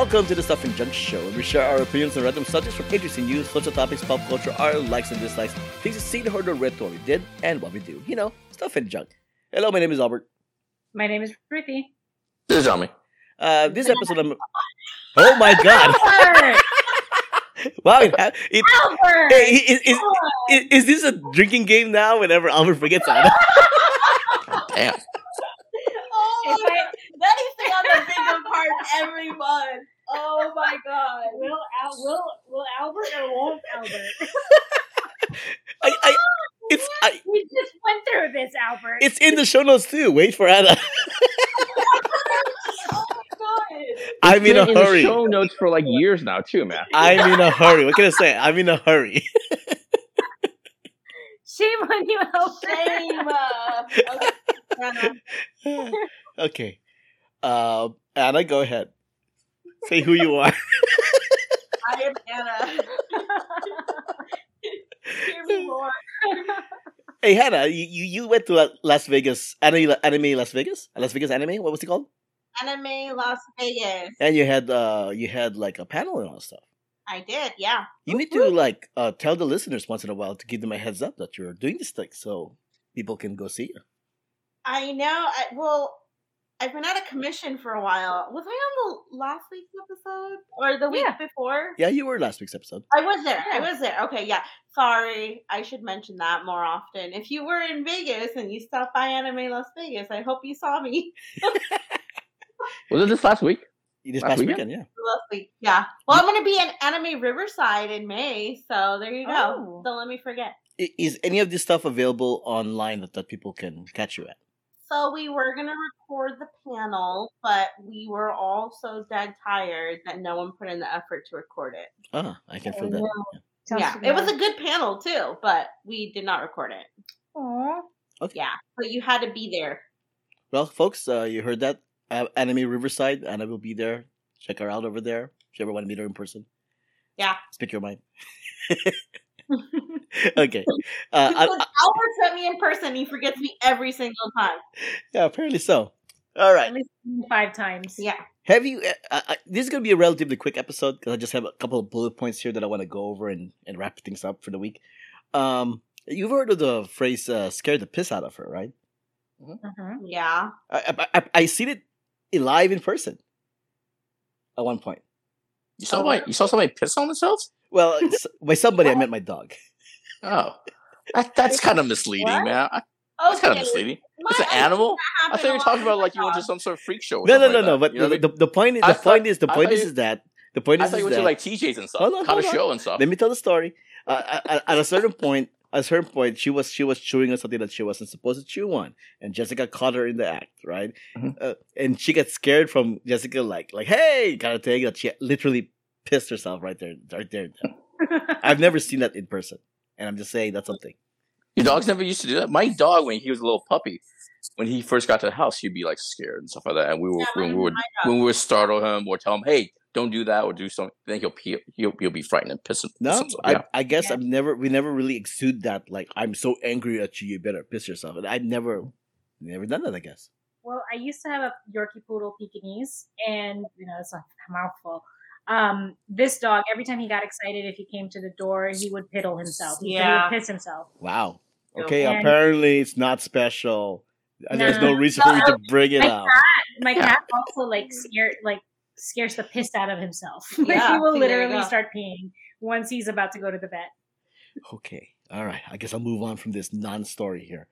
Welcome to the Stuff and Junk Show, where we share our opinions on random subjects from interesting news, social topics, pop culture, our likes and dislikes, things to see, heard, or read, what we did, and what we do. You know, stuff and junk. Hello, my name is Albert. My name is Ruthie. This is Tommy. Uh, this episode, I'm. Oh my god! Wow, it, ha- it, Albert! hey, is, is, is, is this a drinking game now? Whenever Albert forgets Anna. Damn. Oh, If I- that is the other bigger part every month. Oh will, will, will Albert or won't Albert? I, I, it's, I, We just went through this, Albert. it's in the show notes too. Wait for Anna. Oh my. I'm in a been hurry. show notes for like years now, too, man. I'm in a hurry. What can I say? I'm in a hurry. Shame on you, Albert. Shame. Uh, okay. Okay. Um, Anna, go ahead. Say who you are. I am Anna. Hear me more. hey, Hannah, you, you, went to Las Vegas, anime, anime Las Vegas? Las Vegas Anime? What was it called? Anime Las Vegas. And you had uh you had like a panel and all that stuff. I did, yeah. You need to like uh tell the listeners once in a while to give them a heads up that you're doing this thing so people can go see you. I know. I, well, I've been out of commission for a while. Was I on the last week's episode or the week Yeah. before? Yeah, you were last week's episode. I was there. I was there. Okay, yeah. Sorry. I should mention that more often. If you were in Vegas and you stopped by Anime Las Vegas, I hope you saw me Was it this last week? This Last past weekend? weekend, yeah. last week. Yeah. Well, I'm going to be in Anime Riverside in May, so there you go. Oh. Don't let me forget. Is any of this stuff available online that, that people can catch you at? So we were going to record the panel, but we were all so dead tired that no one put in the effort to record it. Oh, I can feel that. Yeah. Yeah, it was a good panel too, but we did not record it. Aw. Yeah, but you had to be there. Well, folks, uh, you heard that. Uh, Anime Riverside, Anna will be there. Check her out over there. If you ever want to meet her in person, Yeah. speak your mind. okay. Uh, I- Because I- Albert met me in person. He forgets me every single time. yeah, apparently so. All right. At least five times. Yeah. Have you? Uh, uh, uh, this is going to be a relatively quick episode because I just have a couple of bullet points here that I want to go over and, and wrap things up for the week. Um, you've heard of the phrase uh, "scared the piss out of her," right? Mhm. Yeah. I I, I, I seen it live in person at one point. You saw my, you saw somebody piss on themselves? Well, by somebody I meant my dog. Oh, that, that's kind of misleading, What? man. I- Okay. That's kind of misleading. my- It's an animal. I happened thought you were talking about like you went to dog. some sort of freak show. Or No, no, no, like no. that. But You know what I the, mean? the point is the thought- point is the point is, you- is that the point I is, thought is you went that to like TJ's and stuff. Hold on, kind of hold on. show and stuff. let me tell the story. Uh, at, at- at a certain point, at a certain point, she was she was chewing on something that she wasn't supposed to chew on, and Jessica caught her in the act, right? Mhm. Uh, and she got scared from Jessica, like like hey, kind of thing. That she literally pissed herself right there, right there. I've never seen that in person, and I'm just saying that's something. Your dogs never used to do that. My dog, when he was a little puppy, when he first got to the house, he'd be like scared and stuff like that. And we were Yeah, when we would when we would startle him or tell him, "Hey, don't do that," or do something. Then he'll pee, he'll he'll be frightened and piss. piss No, himself. I, yeah. I guess Yeah. I've never we never really exude that like I'm so angry at you, you better piss yourself. And I've never never done that. I guess. Well, I used to have a Yorkie Poodle Pekingese, and you know, it's a mouthful. Um, this dog, every time he got excited, if he came to the door, he would piddle himself. He, Yeah. he would piss himself. Wow. Okay, And- apparently it's not special. And there's no No. reason for me to bring it My out. My cat also like scare like scares the piss out of himself. Like, Yeah, he will see, literally start peeing once he's about to go to the vet. Okay. All right. I guess I'll move on from this non-story here.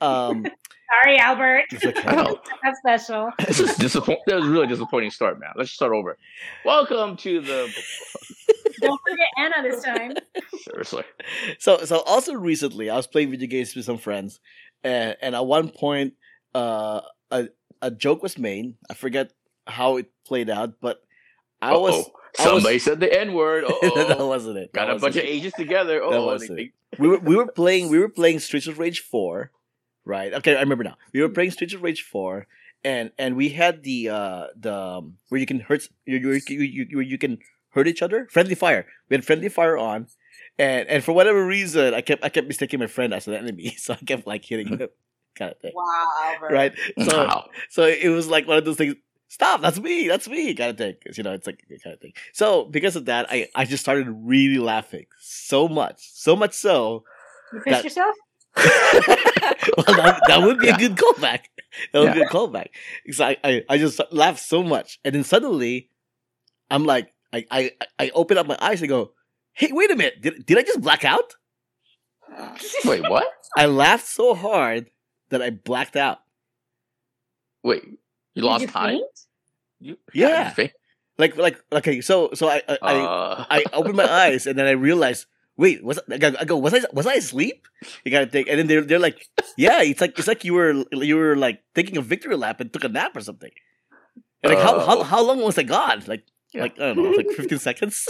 Um, Sorry, Albert. it's okay. I know. That's special. This is disappointing. That was a really disappointing start, man. Let's start over. Welcome to the. Don't forget Anna this time. Seriously. So, so also recently, I was playing video games with some friends, and, and at one point, uh, a a joke was made. I forget how it played out, but I was Uh-oh. I was- Somebody said the N word. that Oh, wasn't it. got That a bunch wasn't of it. ages together. Oh, wasn't they- we were we were playing we were playing Streets of Rage four, right? Okay, I remember now. We were playing Streets of Rage four, and and we had the uh the um, where you can hurt you you you, you, you can hurt each other. Friendly fire. We had friendly fire on, and and for whatever reason, I kept I kept mistaking my friend as an enemy, so I kept like hitting him, kind of thing. Wow, Albert. Right. So Wow. so it was like one of those things. stop, that's me, that's me, kind of thing. 'Cause, you know, it's like kind of thing. So because of that, I I just started really laughing so much, so much so. You pissed That- yourself? well, that, that would be a good callback. That would Yeah. be a callback. Because I, I, I just laughed so much. And then suddenly, I'm like, I, I, I open up my eyes and go, hey, wait a minute. Did, did I just black out? Wait, what? I laughed so hard that I blacked out. Wait, you Did lost you time? faint? You, Yeah. you faint? Like, like, okay, so, so I, I, I, Uh, I opened my eyes and then I realized, wait, was I, I go, was I, was I asleep? You gotta think, and then they're, they're like, yeah, it's like, it's like you were, you were like taking a victory lap and took a nap or something. And like, how, how, Oh. how long was I gone? Like, Yeah. like I don't know, like 15 seconds.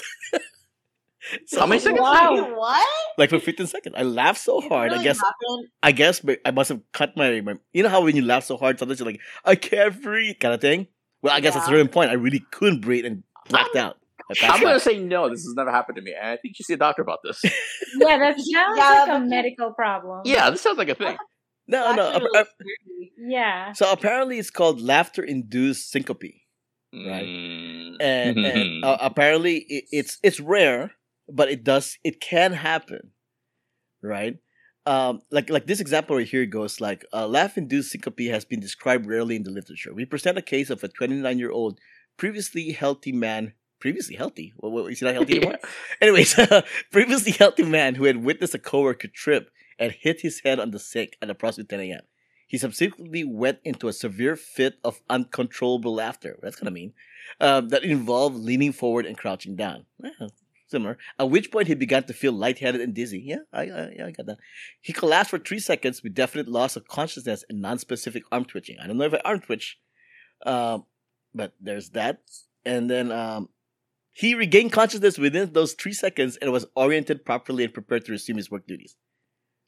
so, How many seconds? Wow. Wait, what? Like for 15 seconds, I laughed so It hard. I guess, happened? I guess, but I must have cut my, my. You know how when you laugh so hard, sometimes you're like, I can't breathe, kind of thing. Well, I guess at a certain point, I really couldn't breathe and blacked um, out. I passed I'm gonna say no. This has never happened to me, and I think you should see a doctor about this. Yeah, that sounds Yeah, like a medical problem. yeah, this sounds like a thing. No, no. Actually, appa- really uh. Yeah. so apparently, it's called laughter-induced syncope. Right. Mm. and, and uh, apparently it, it's it's rare, but it does it can happen, right? Um, like like this example right here goes like uh, laugh-induced syncope has been described rarely in the literature. We present a case of a 29-year-old previously healthy man. Previously healthy? Well, well, is he not healthy anymore? Anyways, previously healthy man who had witnessed a coworker trip and hit his head on the sink at approximately 10 a.m. He subsequently went into a severe fit of uncontrollable laughter. That's kind of mean. Um, that involved leaning forward and crouching down. Yeah, similar. At which point he began to feel lightheaded and dizzy. Yeah, I, I, yeah, I got that. He collapsed for three seconds with definite loss of consciousness and non-specific arm twitching. I don't know if I arm twitch, um, but there's that. And then um, he regained consciousness within those three seconds and was oriented properly and prepared to resume his work duties.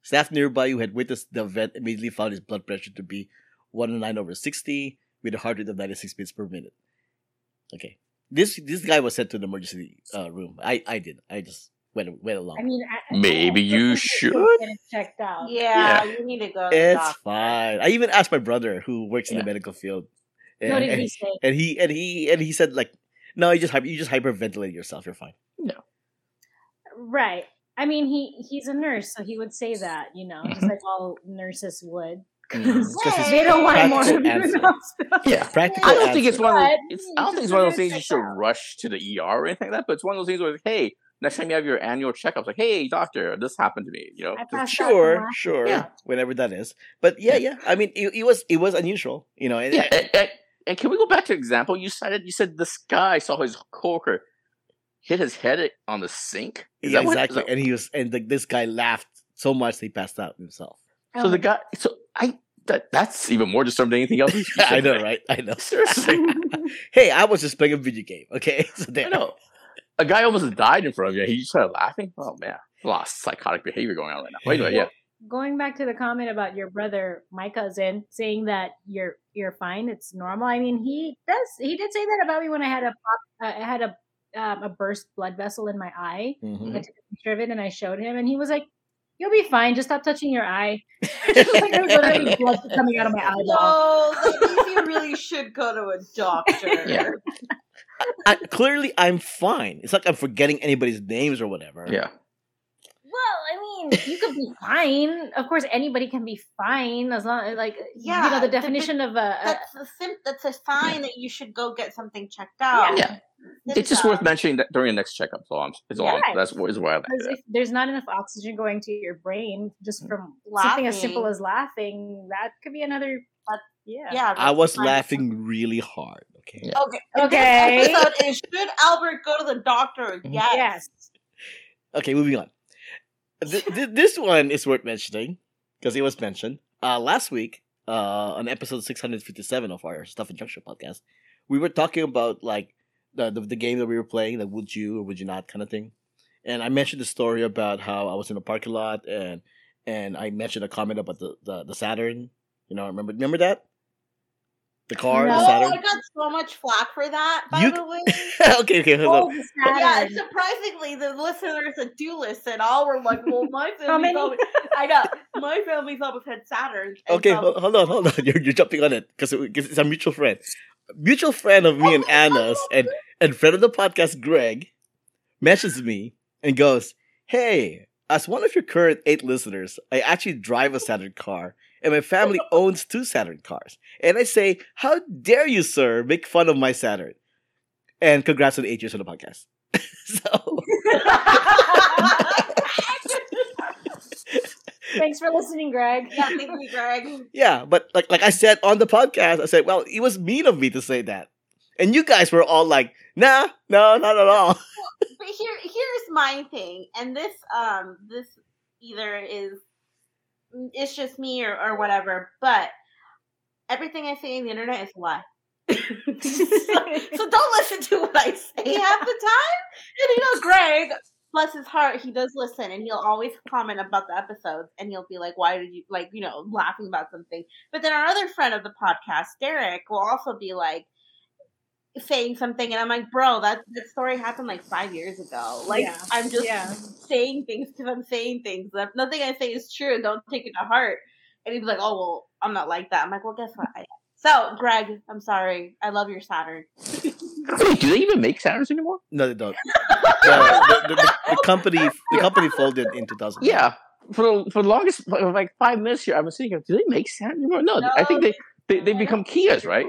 Staff nearby who had witnessed the event immediately found his blood pressure to be 109 over 60 with a heart rate of 96 beats per minute. Okay. This this guy was sent to the emergency uh, room. I, I did. I just went went along. I mean, I, I- Maybe I you should. Get it checked out. Yeah, you need to go. to it's doctor. fine. I even asked my brother who works in the medical field. What did and, he say? and he and he and he said like, no, you just hyper, you just hyperventilate yourself. You're fine. No. Right. I mean, he he's a nurse, so he would say that, you know, just like all nurses would. Mhm. 'Cause 'Cause it's they don't want more practical to answer. Yeah. Practical. I don't think it's one of those, it's, I don't think it's one of those things you should out. rush to the ER or anything like that. But it's one of those things where, like, hey, next time you have your annual checkups, like, hey, doctor, this happened to me. You know, I just- Sure, sure. Yeah. Whenever that is, but yeah, yeah. I mean, it, it was it was unusual, you know. and- yeah. And, and, and can we go back to the example you cited? You said this guy saw his coworker hit his head on the sink. Is yeah, that what- is exactly. that- And he was, and the, this guy laughed so much he passed out himself. so the oh. guy. So I. That that's even more disturbing than anything else. you I know, today. right? I know. Seriously, hey, I was just playing a video game. Okay, so I there. know. A guy almost died in front of you. He just started laughing. Oh man, a lot of psychotic behavior going on right now. But anyway, yeah. Going back to the comment about your brother, my cousin, saying that you're you're fine, it's normal. I mean, he does. He did say that about me when I had a pop, uh, I had a um, a burst blood vessel in my eye. Mhm. I took a picture of it and I showed him, and he was like, "You'll be fine. Just stop touching your eye." Just like there was literally blood coming out of my eyeball. No, that means you really should go to a doctor. Yeah. I, clearly, I'm fine. It's like I'm forgetting anybody's names or whatever. Yeah. Well, I mean, you could be fine. Of course, anybody can be fine as long like yeah, you know the the- definition of a, a That's a sim- That's a sign that you should go get something checked out. Yeah. Sit It's just worth mentioning that during the next checkup. So I'm, is all Yeah. that's is why I like because that. if there's not enough oxygen going to your brain just from something as simple as laughing, that could be another. But- yeah. Yeah, I was fine. laughing really hard. Okay. Yeah. Okay. Okay. This episode is should Albert go to the doctor? Mhm. Yes. Yes. Okay, moving on. Th- th- this one is worth mentioning because it was mentioned uh, last week uh, on episode 657 of our Stuff and Junction podcast. We were talking about like the, the the game that we were playing, the would you or would you not kind of thing. And I mentioned the story about how I was in a parking lot and and I mentioned a comment about the, the, the Saturn. You know, remember remember that? The car, No, the Oh, Saturn. I got so much flack for that, by You- the way. okay, okay, hold Oh, on. Yeah, surprisingly, the listeners that do listen all were like, "Well, my How family many? always, I know my family's always had Saturn." Okay, so- hold on, hold on. You're, you're jumping on it because it's a mutual friend. mutual friend of me and Anna's and and friend of the podcast, Greg, messages me and goes, "Hey, as one of your current eight listeners, I actually drive a Saturn car." And my family owns two Saturn cars. And I say, How dare you, sir, make fun of my Saturn? And congrats on eight years on the podcast. so Thanks for listening, Greg. yeah, thank you, Greg. Yeah, but like like I said on the podcast, I said, well, it was mean of me to say that, and you guys were all like, nah, no, not at all. But here, here's my thing, and this, um, this either is it's just me or, or whatever, but everything I say on the internet is a lie. so, so don't listen to what I say half the time. And you know, Greg, bless his heart, he does listen and he'll always comment about the episodes and he'll be like, Why did you like, you know, laughing about something. But then our other friend of the podcast, Derek, will also be like saying something and I'm like, bro, that that story happened like five years ago. Like Yeah. I'm just Yeah. saying things because I'm saying things. That nothing I say is true. Don't take it to heart. And he'd like, Oh well, I'm not like that. I'm like, Well guess what? I so, Greg, I'm sorry. I love your Saturn. Wait, do they even make Saturns anymore? No, they don't. The, the, the, the company the company folded in 2000. Yeah. For the, for the longest, like five minutes here, I've been sitting here. Do they make Saturns anymore? No, I think they they, they become Kias, right?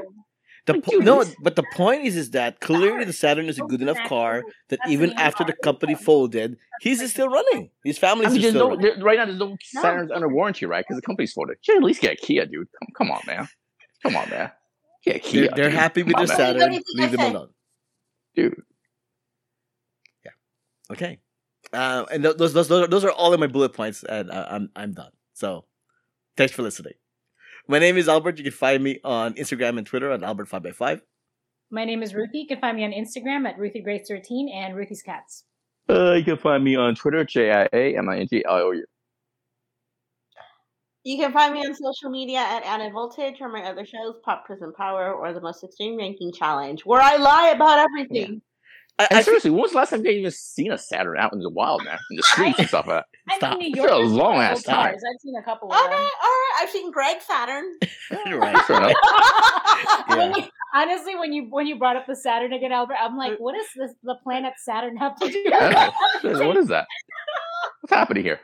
The po- no, but the point is, is that clearly the Saturn is a good enough car that even after the company folded, he's still running. His family's I mean, still no, running. there, right now there's no No. Saturns under warranty, right? Because the company's folded. You should at least get a Kia, dude. Come, come on, man. Come on, man. Get a Kia. They're, they're happy with Come their on, man. What do Saturn. you Leave them alone. dude. Yeah. Okay. Uh, and those, those those are- those are all of my bullet points, and uh, I'm I'm done. So, thanks for listening. My name is Albert. You can find me on Instagram and Twitter at Albert5x5. My name is Ruthie. You can find me on Instagram at RuthieGrace13 and Ruthie's Cats. Uh, you can find me on Twitter, J I A M I N G L O U. You can find me on social media at Anna Voltage or my other shows, Pop Prison Power or the Most Extreme Ranking Challenge, where I lie about everything. I, And I feel, seriously, when was the last time you even seen a Saturn out in the wild, man? In the streets and stuff like I'm Stop. in New It's York. been a long ass time. cars. I've seen a couple All of right, all them. right. I've seen Greg Saturn. you're right. Fair enough. When Yeah. you- honestly, when you when you brought up the Saturn again, Albert, I'm like, what does this the planet Saturn have to do? Yeah. what is that? What's happening here?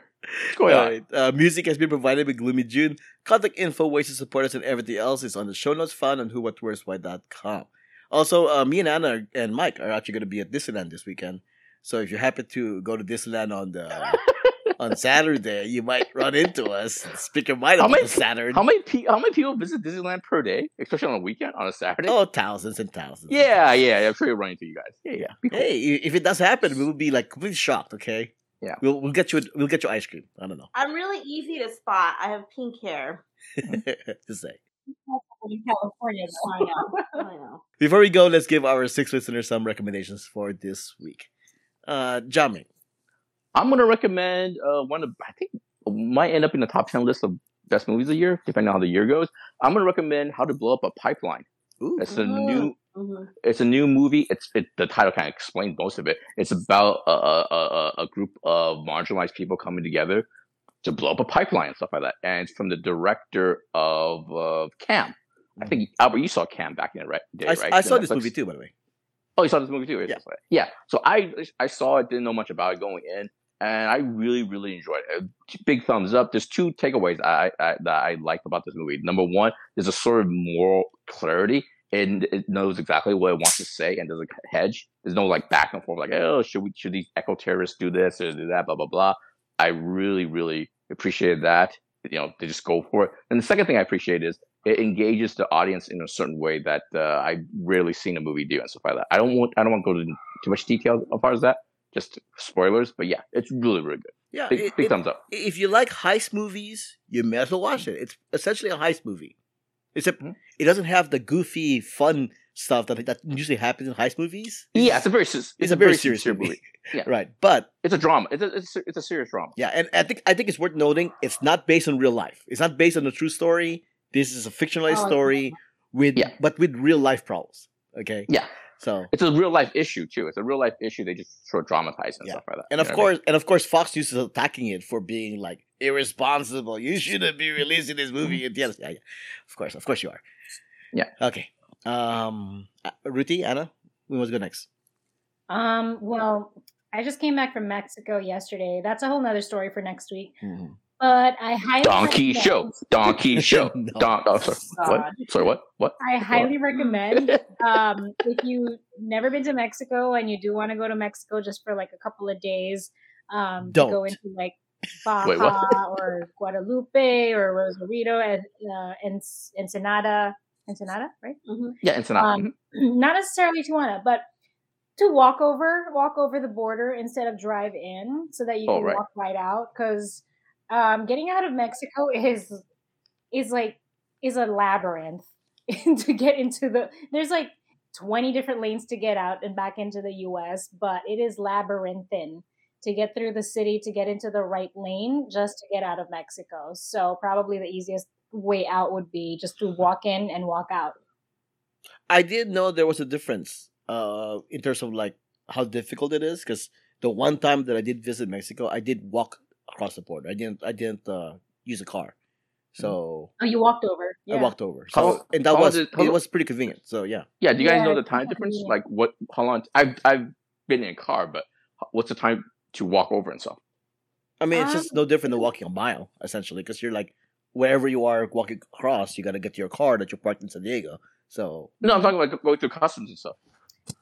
What's going on? Alright, Uh, music has been provided by Gloomy June. Contact info, ways to support us, and everything else is on the show notes found on whowhatwhereswhy.com. Also, uh, me and Anna and Mike are actually going to be at Disneyland this weekend. So if you happen to go to Disneyland on the on Saturday, you might run into us. Speak your mind How about many- the How many pe- how many people visit Disneyland per day, especially on a weekend on a Saturday? Oh, thousands and thousands. yeah, yeah, yeah. I'm sure you'll run into you guys. Yeah, yeah. Cool. Hey, if it does happen, we will be like completely shocked. Okay. Yeah. We'll we'll get you we'll get you ice cream. I don't know. I'm really easy to spot. I have pink hair. Just say. In California. I know. I know. Before we go, let's give our six listeners some recommendations for this week. Uh, Jiaming. I'm gonna recommend uh, one of I think might end up in the top ten list of best movies of the year, depending on how the year goes. I'm gonna recommend How to Blow Up a Pipeline. Ooh. It's a new Mhm. it's a new movie. It's it, the title kind of explains most of it. It's about a, a, a, a group of marginalized people coming together to blow up a pipeline and stuff like that. And it's from the director of uh, Cam. I think Albert, you saw Cam back in the right day, I, right? I saw this movie too, by the way. Oh, you saw this movie too? Yeah. Yeah. So I I saw it, didn't know much about it going in, and I really really enjoyed it. Big thumbs up. There's two takeaways I, I that I liked about this movie. Number one, there's a sort of moral clarity. and it knows exactly what it wants to say and doesn't hedge. There's no like back and forth like, oh, should we should these eco terrorists do this or do that, blah blah blah. I really really appreciated that. You know, they just go for it. And the second thing I appreciate is it engages the audience in a certain way that uh, I've rarely seen a movie do and stuff like that. I don't want I don't want to go into too much detail as far as that. Just spoilers, but yeah, it's really really good. Yeah, Big, it- big it- thumbs up. if you like heist movies, you may as well watch it. It's essentially a heist movie, except Mhm. it doesn't have the goofy, fun stuff that that usually happens in heist movies. Yeah, it's a very it's, it's a very serious sincere movie. Yeah. right? But It's a drama. It's a it's a, it's a serious drama. yeah, and I think I think it's worth noting it's not based on real life. It's not based on a true story. This is a fictionalized Oh, story with Yeah. but with real life problems. Okay. Yeah. So It's a real life issue too. It's a real life issue. They just sort of dramatize and Yeah. stuff like that. and of know what I mean? course and of course Fox News is attacking it for being like irresponsible. You shouldn't be releasing this movie. And yes, yeah, yeah. Of course, of course you are. Yeah. Okay. Um, uh, Ruthie, Anna, we must go next. Um, well, I just came back from Mexico yesterday. That's a whole nother story for next week. Mhm. But I highly Donkey recommend- show. Donkey show. No. Don- oh, sorry. What? Sorry, what? What? I highly recommend um, if you never been to Mexico and you do want to go to Mexico just for like a couple of days, um, to go Don't. into like Baja Wait, what? or Guadalupe or Rosarito, and uh, Ensenada, Ensenada, right? Mhm. Yeah, Ensenada. Um, not necessarily Tijuana, but to walk over, walk over the border instead of drive in, so that you Oh, can right. walk right out. Because um, getting out of Mexico is is like is a labyrinth to get into the. There's like twenty different lanes to get out and back into the U.S., but it is labyrinthine to get through the city to get into the right lane just to get out of Mexico. So probably the easiest way out would be just to walk in and walk out. I did know there was a difference uh, in terms of like how difficult it is because the one time that I did visit Mexico, I did walk across the border. I didn't. I didn't uh, use a car, so Oh, you walked over. Yeah. I walked over. How- So and that was did- how it was pretty convenient. So yeah, Yeah, do you guys Yeah, know the time difference? convenient. Like what? How long? I've I've been in a car, but what's the time to walk over and stuff? I mean it's just Um, no different than walking a mile essentially because you're like wherever you are walking across, you got to get to your car that you parked in San Diego. So No, I'm talking about going through customs and stuff.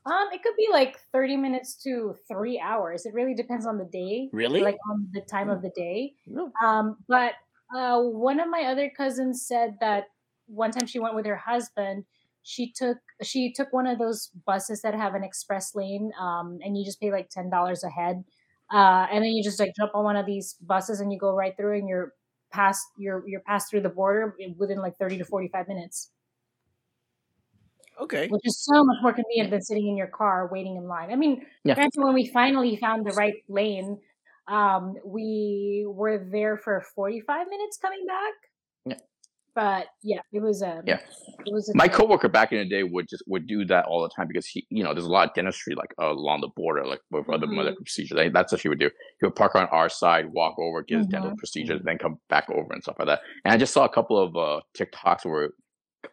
Um, it could be like thirty minutes to three hours. It really depends on the day, really, like on the time of the day. No. Um, but uh, one of my other cousins said that one time she went with her husband. She took she took one of those buses that have an express lane, um, and you just pay like ten dollars a head, uh, and then you just like jump on one of these buses and you go right through, and you're past you're you're passed through the border within like thirty to forty five minutes. Okay. which is so much more convenient than sitting in your car waiting in line. I mean, Yeah. granted, when we finally found the right lane, um, we were there for 45 minutes coming back. Yeah. But yeah, it was a Yeah. It was a My coworker back in the day would just would do that all the time because he, you know, there's a lot of dentistry like uh, along the border, like with other Mhm. medical procedures. Like, That's what he would do. He would park on our side, walk over, get his dental Mhm. procedures, then come back over and stuff like that. And I just saw a couple of uh, TikToks where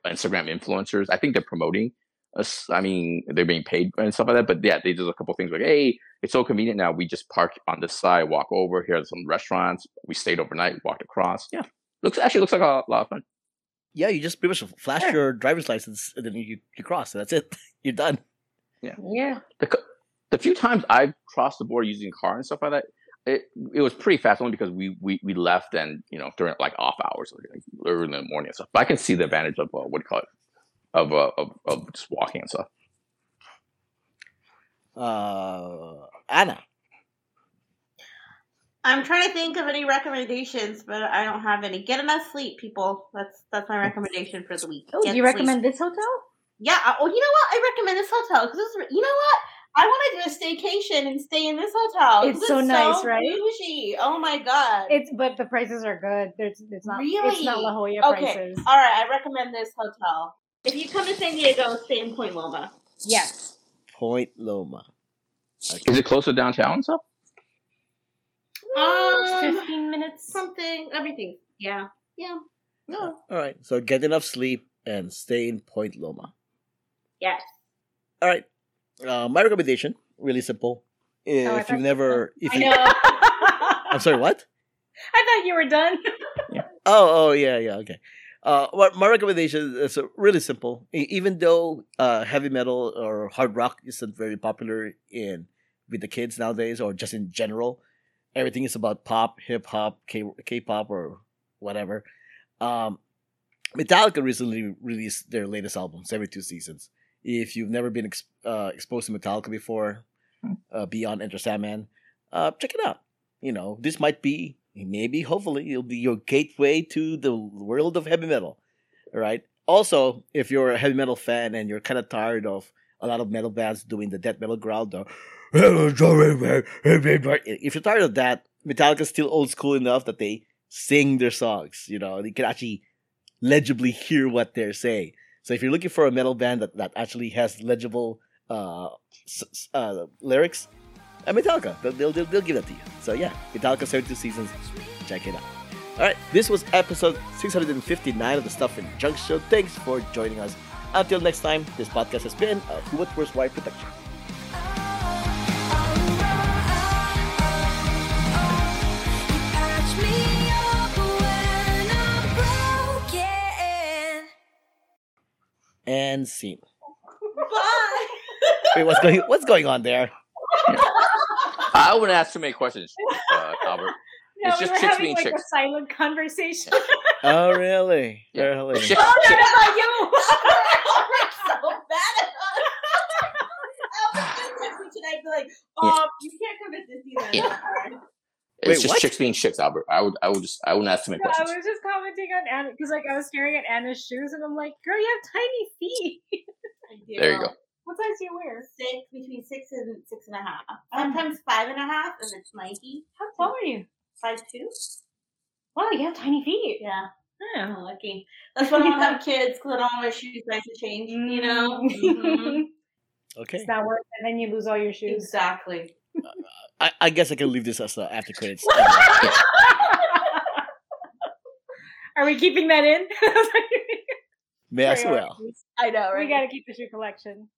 Instagram influencers, I think they're promoting us. I mean, they're being paid and stuff like that. But yeah, they did a couple things like, hey, it's so convenient now. We just park on this side, walk over. Here are some restaurants. We stayed overnight, walked across. Yeah, looks actually looks like a lot of fun. Yeah, you just pretty much flash Yeah. your driver's license and then you, you cross. And that's it. You're done. Yeah. the, the few times I've crossed the border using a car and stuff like that, it it was pretty fast only because we we, we left and you know during like off hours like early in the morning and stuff. But I can see the advantage of uh, what do you call it of uh, of of just walking and stuff. Uh, Anna. I'm trying to think of any recommendations, but I don't have any. Get enough sleep, people. That's that's my recommendation for the week. Oh, Get do you sleep. recommend this hotel? Yeah. Oh, you know what? I recommend this hotel because you know what? I want to do a staycation and stay in this hotel. It's This so is nice, right? Bougie. Oh my god. It's but the prices are good. There's it's not it's not La Jolla Okay. prices. All right. I recommend this hotel. If you come to San Diego, stay in Point Loma. Yes. Point Loma. Is it close to downtown and stuff? Um, Fifteen minutes. something. Everything. Yeah. Yeah. All right. So get enough sleep and stay in Point Loma. Yes. All right. Uh, my recommendation, really simple. Oh, If thought you've never, if I you, know. I'm sorry, what? I thought you were done. Oh, oh, yeah, yeah, okay. Uh, what my recommendation is uh, really simple. Even though uh, heavy metal or hard rock isn't very popular in with the kids nowadays, or just in general, everything is about pop, hip hop, K K-pop, or whatever. Um, Metallica recently released their latest album, Seventy Two Seasons. If you've never been ex- uh, exposed to Metallica before, uh, Beyond Enter Sandman, uh, check it out. You know, this might be maybe hopefully it'll be your gateway to the world of heavy metal all right? Also if you're a heavy metal fan and you're kind of tired of a lot of metal bands doing the death metal growl the if you're tired of that metallica's still old school enough that they sing their songs you know you can actually legibly hear what they're saying so if you're looking for a metal band that, that actually has legible uh, s- uh, lyrics uh, Metallica. They'll, they'll, give that to you. So yeah, Metallica 72 Seasons. Check it out. All right, this was episode 659 of the Stuff and Junk Show. Thanks for joining us. Until next time, this podcast has been a Who What Where's Why Protection. And scene. Bye. Wait, what's going what's going on there? I wouldn't ask too many questions, uh, Albert. No, It's we just were chicks having being like chicks. a silent conversation. Oh really? Yeah. Really? Chicks- oh, no, chick- no, not you. Albert's so bad at us. Albert's gonna text me tonight, be like, um, you can't come at this either. Yeah. Wait, It's just what? chicks being chicks, Albert. I would, I would just, I wouldn't ask too many No, I was just commenting on Anna because like I was staring at Anna's shoes and I'm like, girl, you have tiny feet. I do. There you go. what size do you wear? Six between six and six and a half. Sometimes five and a half if it's Nike. How tall are you? Five two. Wow, you have tiny feet. Yeah, Yeah. I'm lucky. That's why I don't have kids because I don't want my shoes nice and change. You know. Mhm. Okay. It's not worth it. Then you lose all your shoes. Exactly. I, I guess I can leave this as uh, after credits. Are we keeping that in? May as well. I know, We gotta keep the shoe collection.